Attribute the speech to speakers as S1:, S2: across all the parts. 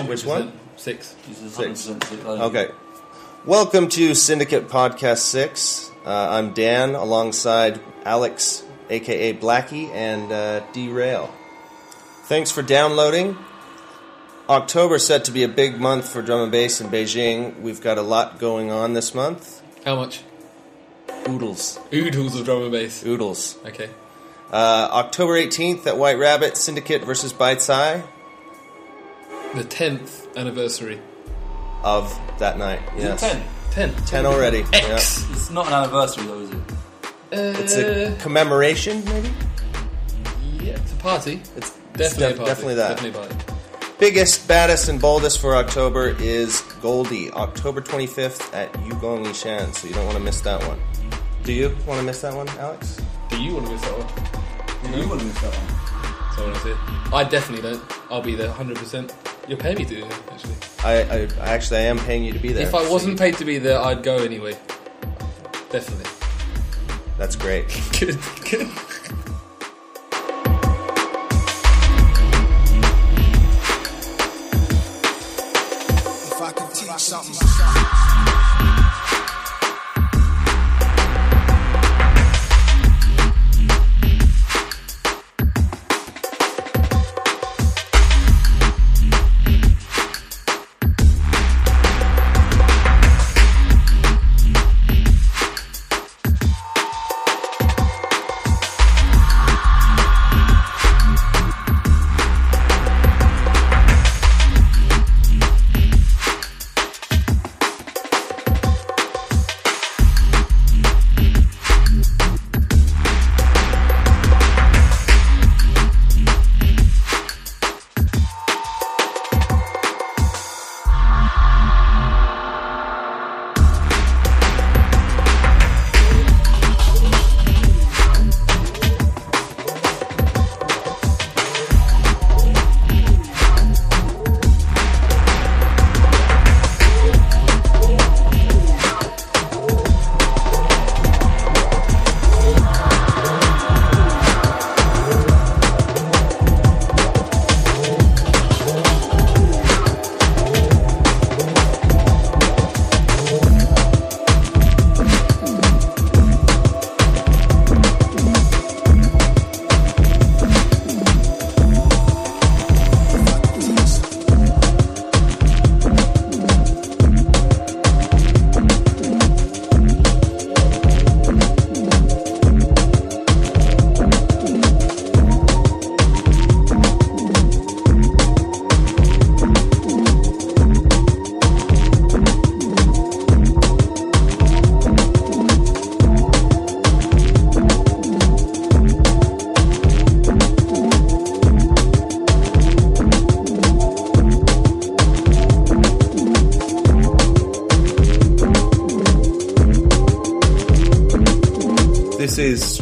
S1: Which one?
S2: Six.
S3: He's
S1: Six.
S3: 100% sick lady.
S1: Okay. Welcome to Syndicate Podcast 6. Uh, I'm Dan alongside Alex, aka Blackie, and uh, Derail. Thanks for downloading. October set to be a big month for drum and bass in Beijing. We've got a lot going on this month.
S2: How much?
S1: Oodles.
S2: Oodles of drum and bass.
S1: Oodles.
S2: Okay.
S1: Uh, October 18th at White Rabbit, Syndicate versus Bites Eye
S2: The tenth anniversary.
S1: of that night.
S3: Is it
S1: Yes.
S3: 10?
S2: Ten.
S1: 10 already.
S2: X.
S3: It's not an anniversary though, is it?
S1: Yeah. It's a uh, commemoration, maybe?
S2: yeah, it's a party.
S1: It's
S2: Definitely
S1: it's
S2: a
S1: def-
S2: party.
S1: definitely that.
S2: Definitely a party.
S1: Biggest, baddest, and boldest for October is Goldie, October 25th at Yugong Yishan, so you don't want to miss that one. Do you want to miss that one, Alex?
S2: Do you want to miss that one?
S3: Do you want to miss that one?
S2: So I want to see. I definitely don't. I'll be there 100%. You're paying me to, actually.
S1: I, I, I actually I am paying you to be there.
S2: If I wasn't paid to be there, I'd go anyway. Definitely.
S1: that's great.
S2: Good. Good.
S4: If I could teach something.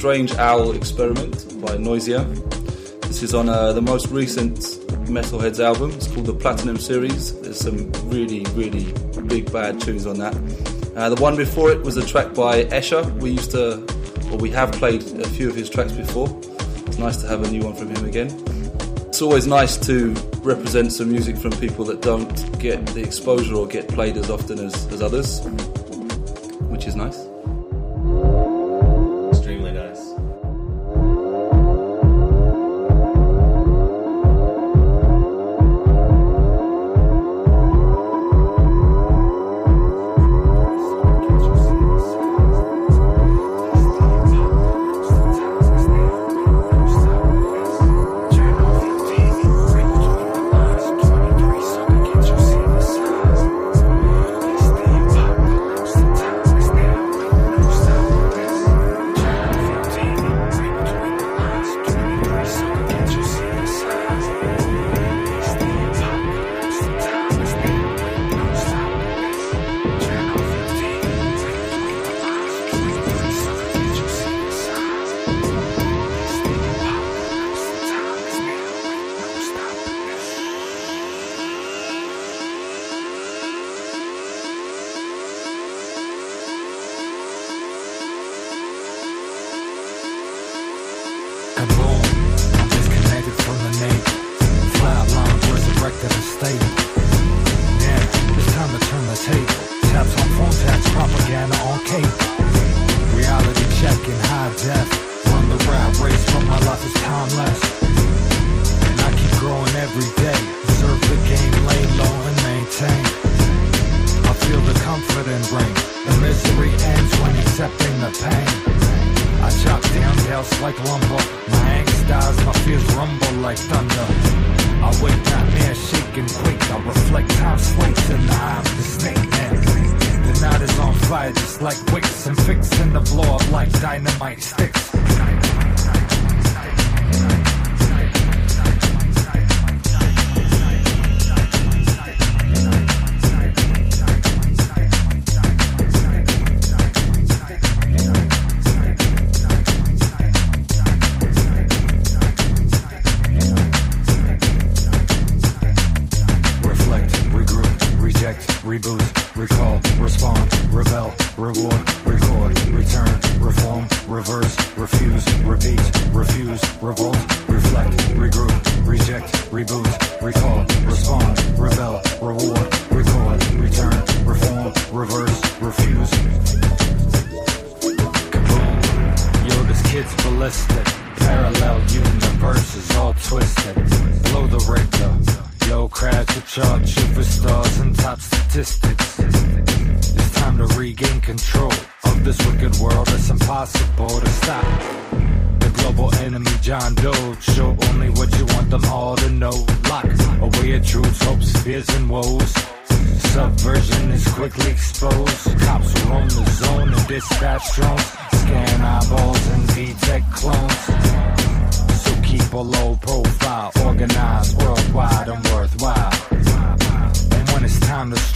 S3: Strange Owl Experiment by Noisia. This is on uh, the most recent Metalheadz album. It's called the Platinum Series. There's some really, really big bad tunes on that. Uh, the one before it was a track by Escher. We used to, or we have played a few of his tracks before. It's nice to have a new one from him again. It's always nice to represent some music from people that don't get the exposure or get played as often as, as others,
S5: just like wicks and fixing to blow up like dynamite sticks.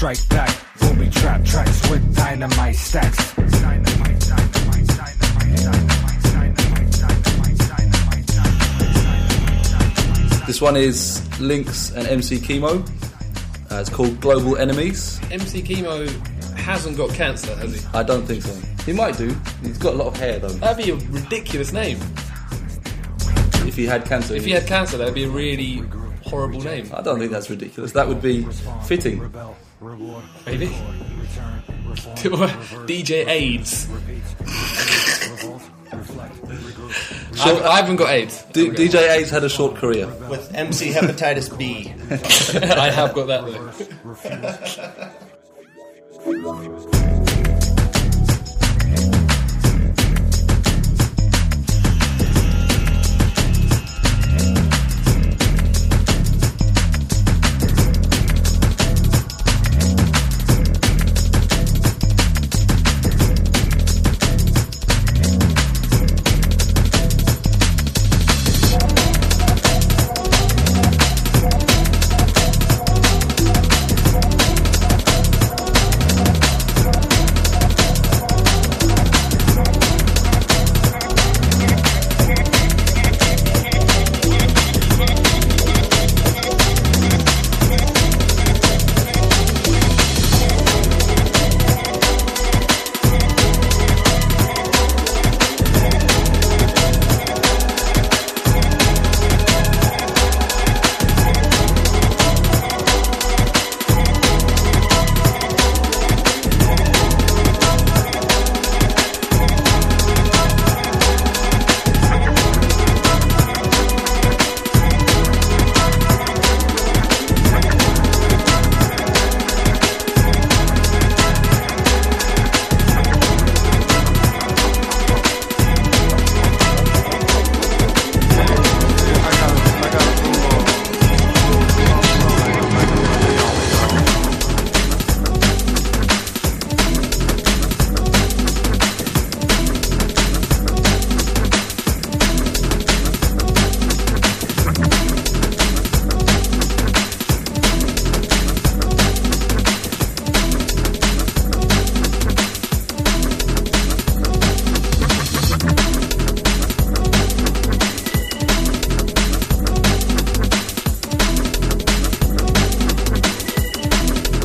S5: Strike back, we'll be trapped tracks with dynamite stacks. Dynamite, dynamite, dynamite, dynamite.
S3: This one is Lynx and MC Kemo. Uh, it's called Global Enemies.
S2: MC Kemo hasn't got cancer, has he?
S3: I don't think so. He might do. He's got a lot of hair though.
S2: That'd be a ridiculous name.
S3: If he had cancer,
S2: If he had cancer, that'd be a really horrible name.
S3: I don't think that's ridiculous. That would be fitting.
S5: Rebel, reward,
S2: Maybe.
S5: return, reform,
S2: DJ AIDS.
S5: revolt, reflect, regroup.
S2: I, I haven't got AIDS.
S3: D- DJ AIDS had a short career.
S1: With MC hepatitis B.
S2: I have got that though.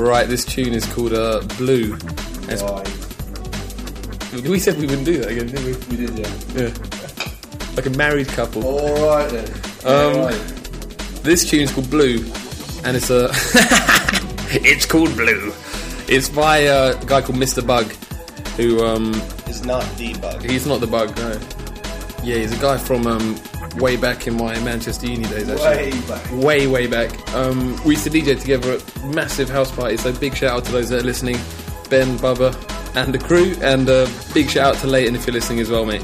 S2: Right, this tune is called uh, Blue. It's- We said we wouldn't do that again, didn't we?
S3: We did, yeah.
S2: Yeah. Like a married couple.
S3: All right then.
S2: Um. This tune's called Blue, and it's a. it's called Blue. It's by uh, a guy called Mr. Bug, who um,
S1: It's not the bug.
S2: he's not the bug, no. Yeah, he's a guy from um, way back in my Manchester uni days. Actually,
S1: Way back.
S2: way way back. Um, we used to DJ together at massive house parties. So big shout out to those that are listening, Ben, Bubba, and the crew, and uh, big shout out to Leighton if you're listening as well, mate.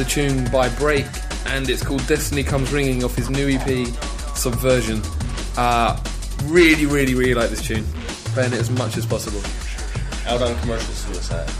S2: A tune by Break, and it's called Destiny Comes Ringing off his new EP, Subversion. Uh, really, really, really like this tune. Playing it as much as possible.
S1: Out on commercial suicide.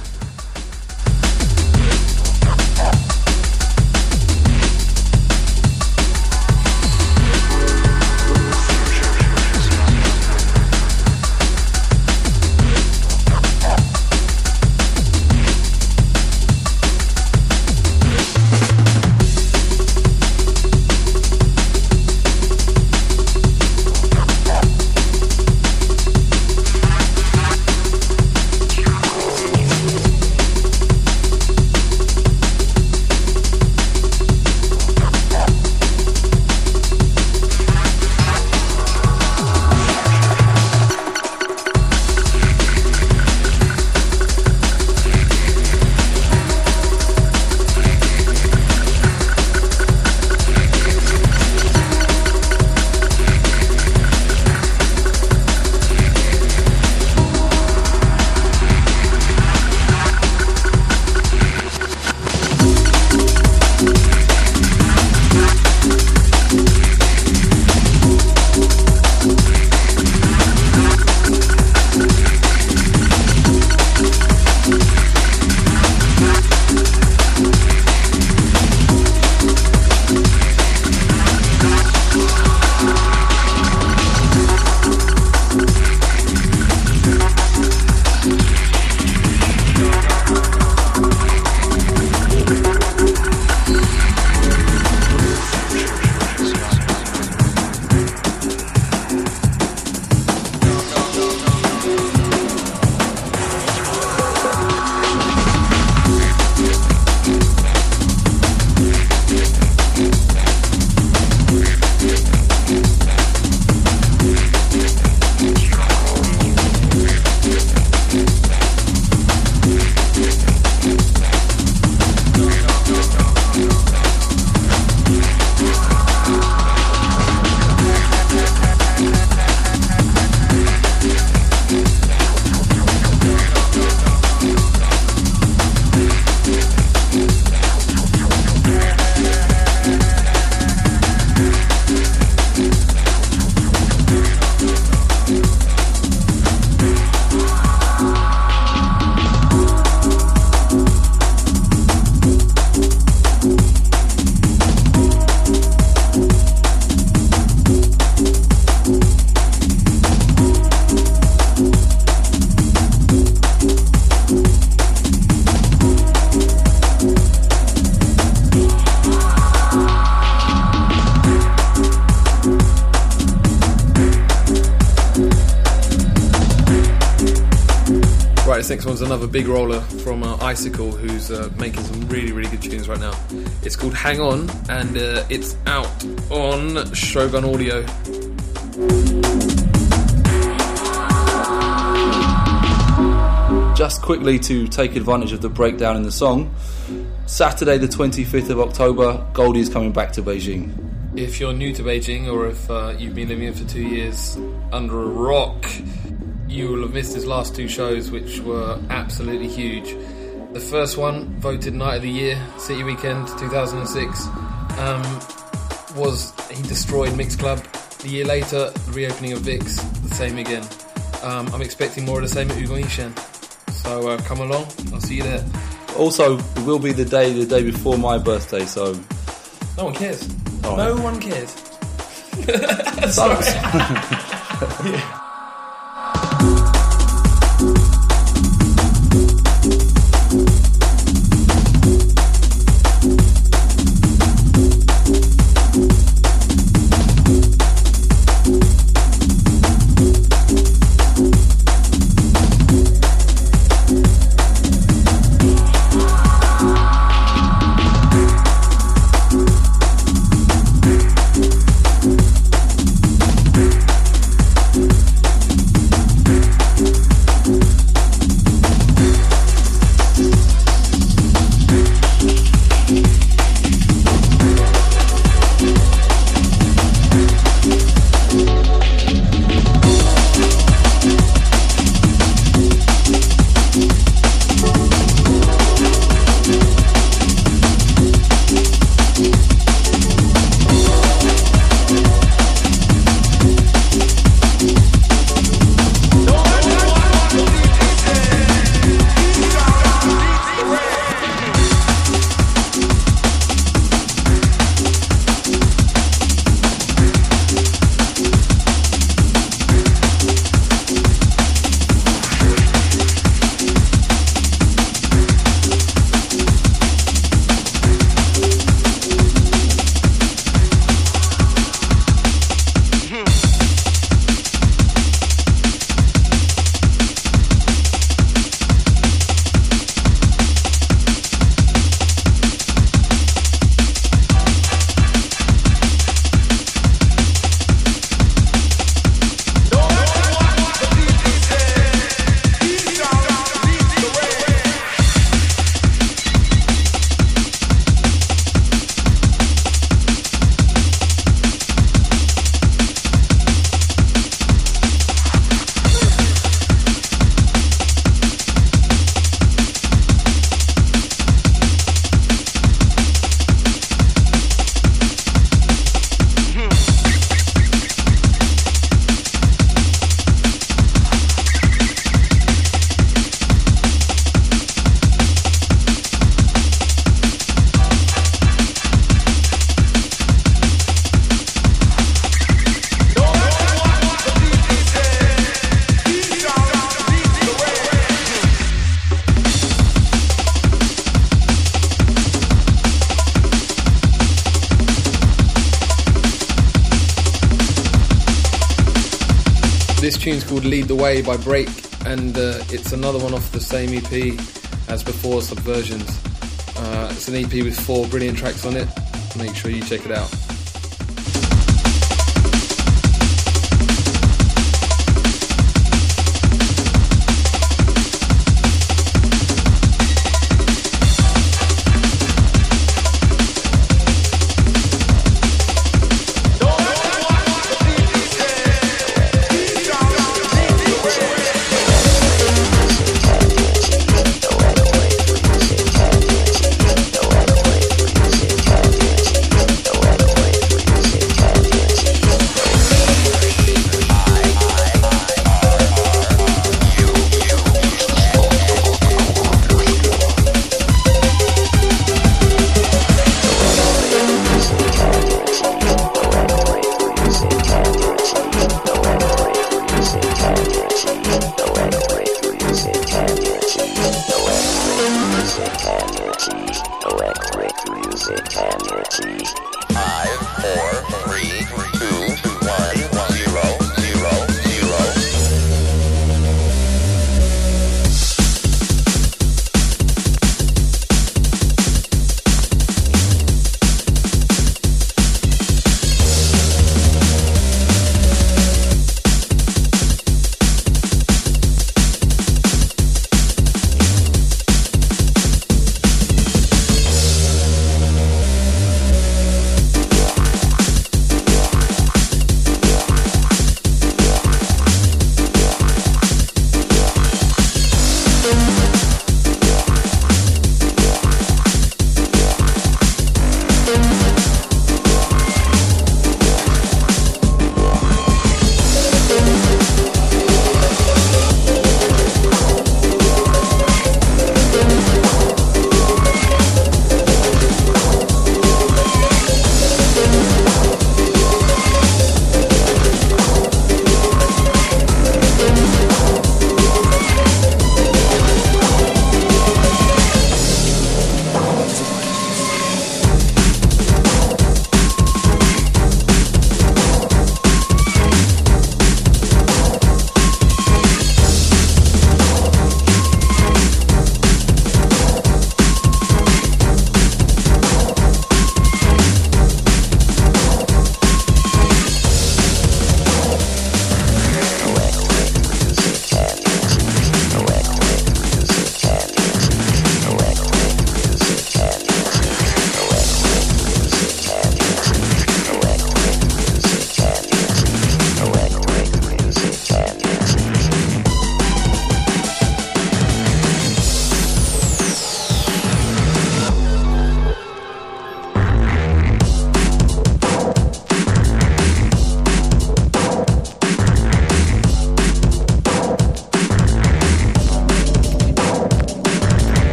S2: Another big roller from uh, Icicle, who's uh, making some really, really good tunes right now. It's called Hang On, and uh, it's out on Shogun Audio.
S3: Just quickly to take advantage of the breakdown in the song, Saturday the 25th of October, Goldie is coming back to Beijing.
S2: If you're new to Beijing, or if uh, you've been living here for two years under a rock, you will have missed his last two shows, which were absolutely huge. The first one, voted Night of the Year, City Weekend 2006, um, was he destroyed Mix Club. The year later, the reopening of Vix, the same again. Um, I'm expecting more of the same at Yugong Yishan. So uh, come along, I'll see you there.
S3: Also, it will be the day the day before my birthday, so
S2: No one cares.
S3: Oh.
S2: no one cares. This tune's called Lead the Way by Break, and uh, it's another one off the same EP as before, Subversions. Uh, it's an EP with four brilliant tracks on it. Make sure you check it out.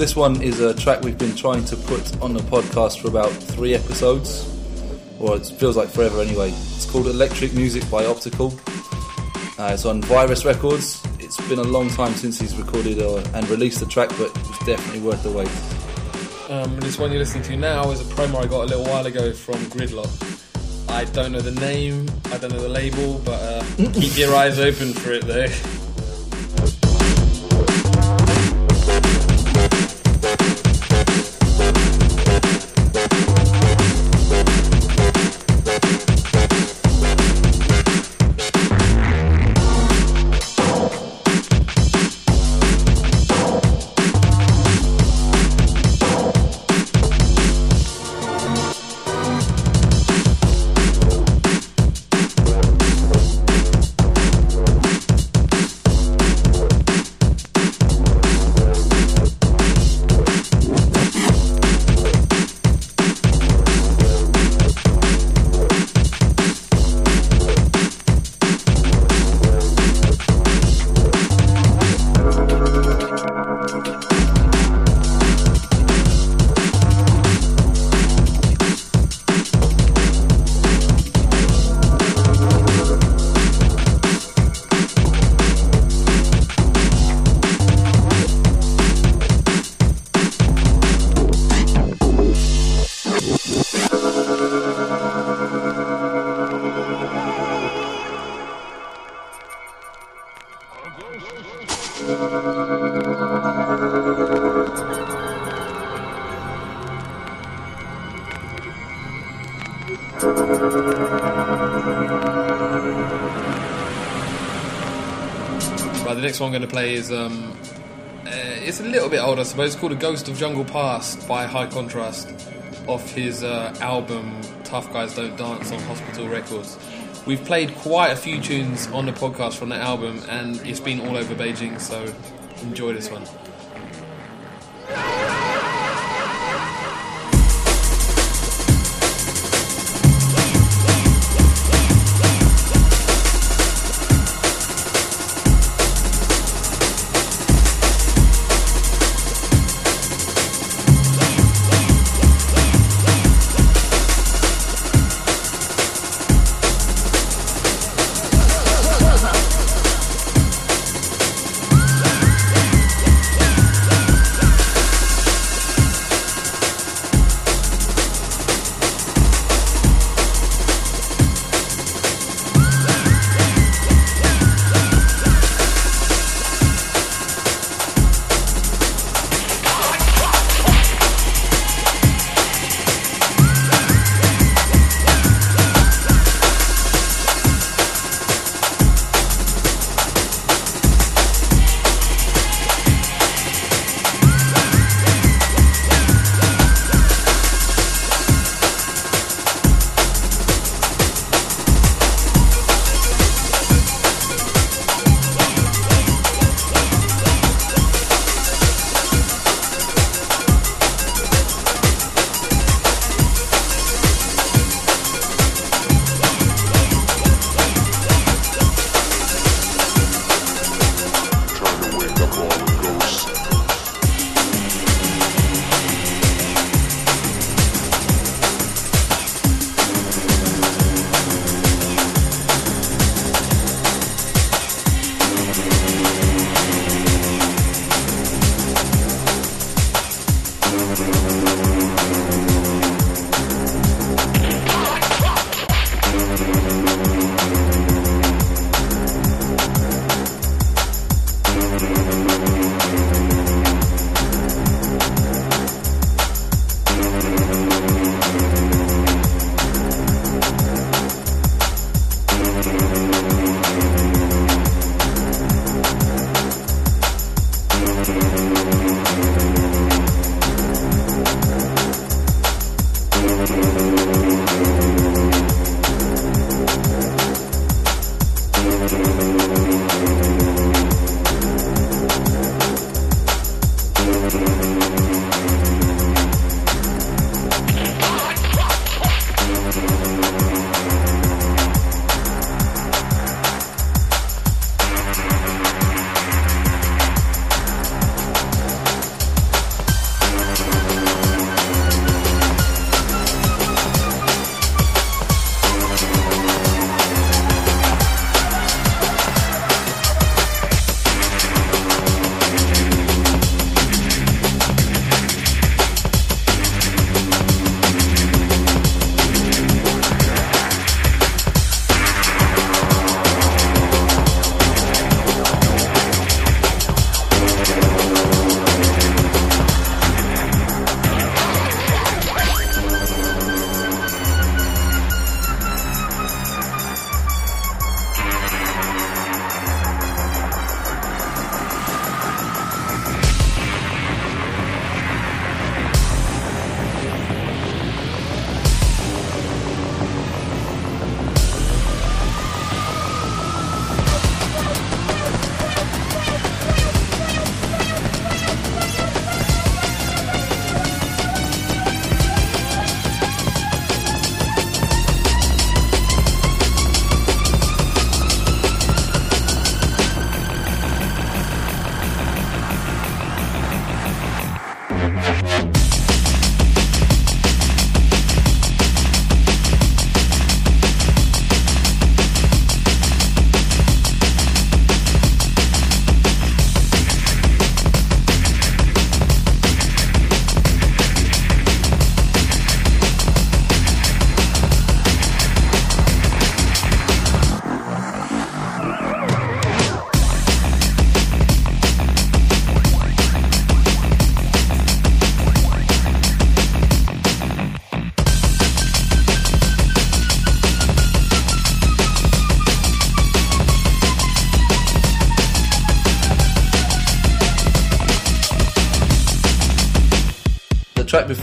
S3: This one is a track we've been trying to put on the podcast for about three episodes, or it feels like forever anyway. It's called Electric Music by Optical. Uh, it's on Virus Records. It's been a long time since he's recorded uh, and released the track, but it's definitely worth the wait.
S2: Um, this one you're listening to now is a promo I got a little while ago from Gridlok. I don't know the name, I don't know the label, but uh, keep your eyes open for it though. Next one I'm going to play is um, uh, it's a little bit older, I suppose. It's called "A Ghost of Jungle Past" by High Contrast, off his uh, album "Tough Guys Don't Dance" on Hospital Records. We've played quite a few tunes on the podcast from that album, and it's been all over Beijing. So enjoy this one.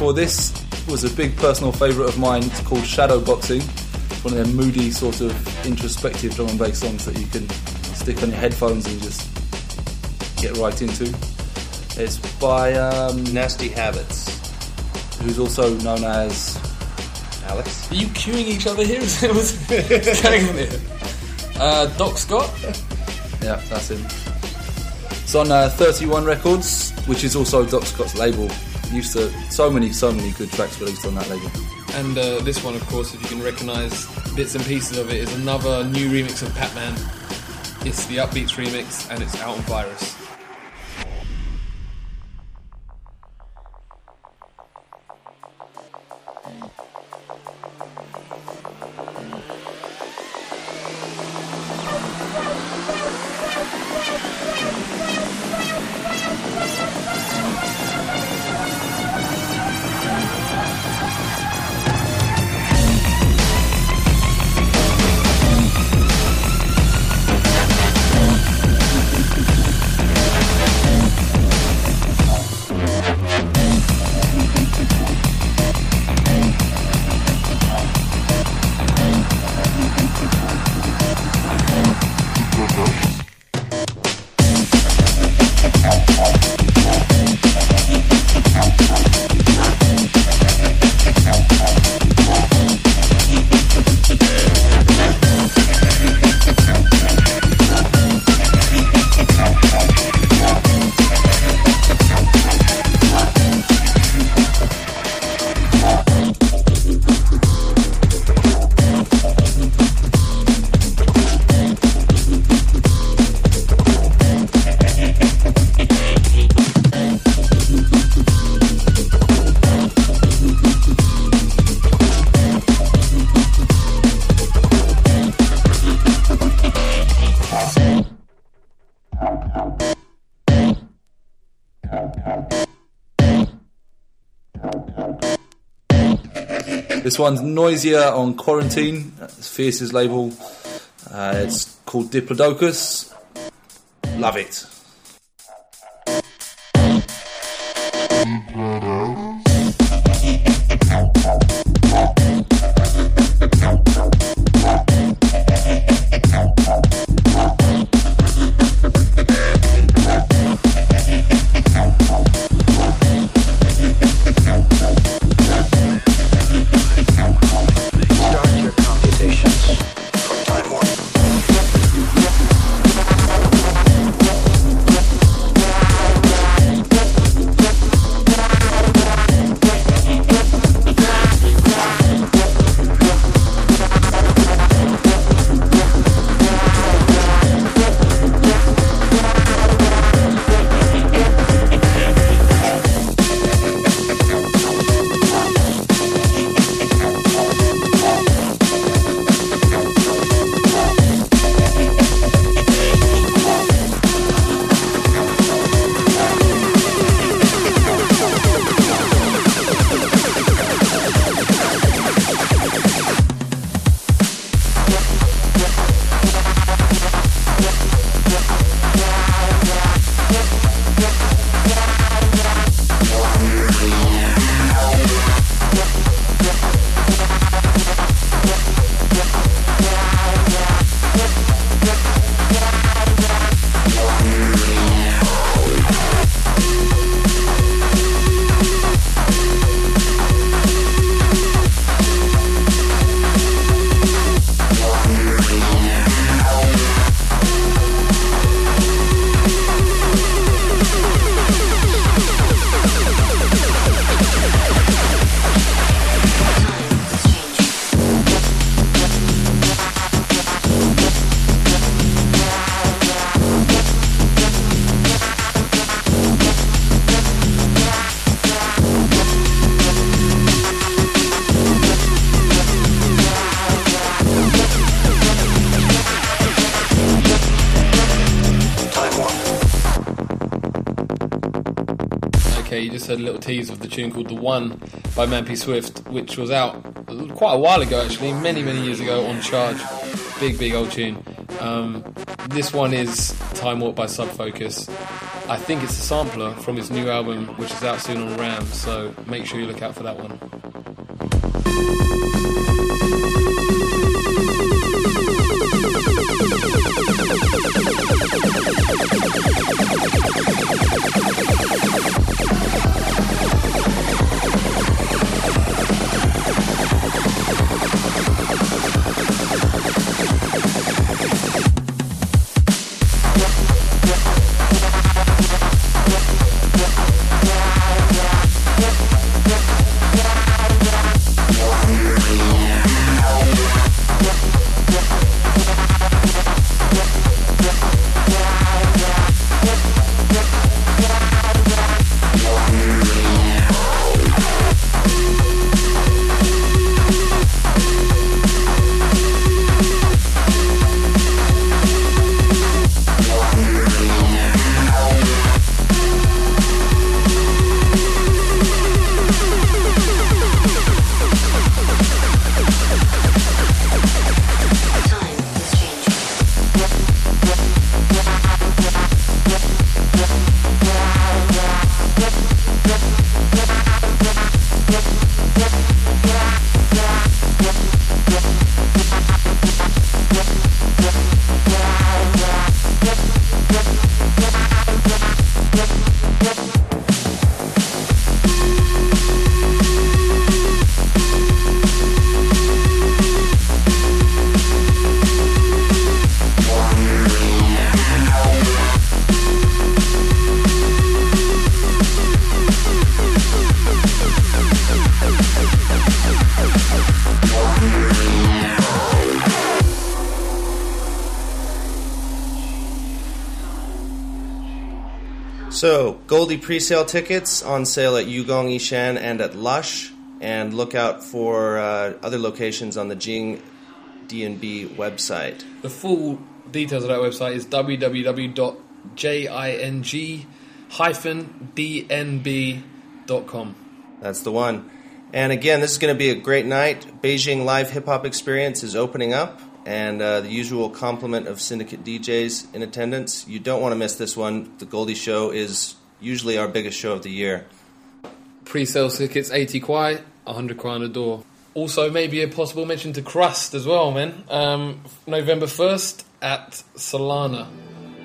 S3: Before this was a big personal favourite of mine. It's called Shadow Boxing. It's one of their moody, sort of introspective drum and bass songs that you can stick on your headphones and just get right into. It's by um,
S1: Nasty Habits.
S3: who's also known as
S1: Alex?
S2: Are you queuing each other here? Is that what's going on here? Uh, Doc Scott?
S3: yeah, that's him. It's on uh, 31 Records, which is also Doc Scott's label. Used to so many, so many good tracks released on that label.
S2: And uh, this one, of course, if you can recognise bits and pieces of it, is another new remix of Patman. It's the Upbeats remix, and it's out on Virus.
S3: This one's Noisia on Quarantine. It's Fierce's label. Uh, it's called Diplodocus. Love it.
S2: You just heard a little tease of the tune called The One by Mampi Swift, which was out quite a while ago actually, many, many years ago on Charge. Big, big old tune. Um, this one is Time Warp by Sub Focus. I think it's a sampler from his new album, which is out soon on Ram. So make sure you look out for that one.
S1: Goldie pre-sale tickets on sale at Yugong Yishan and at Lush, and look out for uh, other locations on the Jing D&B website.
S2: The full details of that website is www.jing-dnb.com.
S1: That's the one. And again, this is going to be a great night. Beijing Live Hip Hop Experience is opening up, and uh, the usual complement of syndicate DJs in attendance. You don't want to miss this one. The Goldie Show is usually our biggest show of the year.
S2: Pre-sale tickets 80 kuai, 100 kuai on the door. Also, maybe a possible mention to Krust as well, man. Um, November 1st at Solana.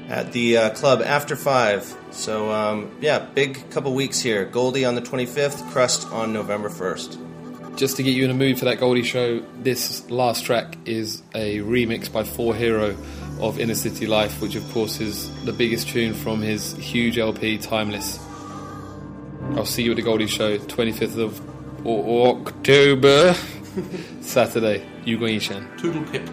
S1: at the uh, club after five. So um, yeah, big couple weeks here. Goldie on the 25th, Krust on November 1st.
S2: Just to get you in the mood for that Goldie show, this last track is a remix by Four Hero of Inner City Life, which of course is the biggest tune from his huge LP Timeless. I'll see you at the Goldie show, 25th of October, Saturday, Yugong Yishan.
S3: Toodle pip.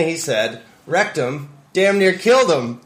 S1: Then he said, wrecked him, damn near killed him.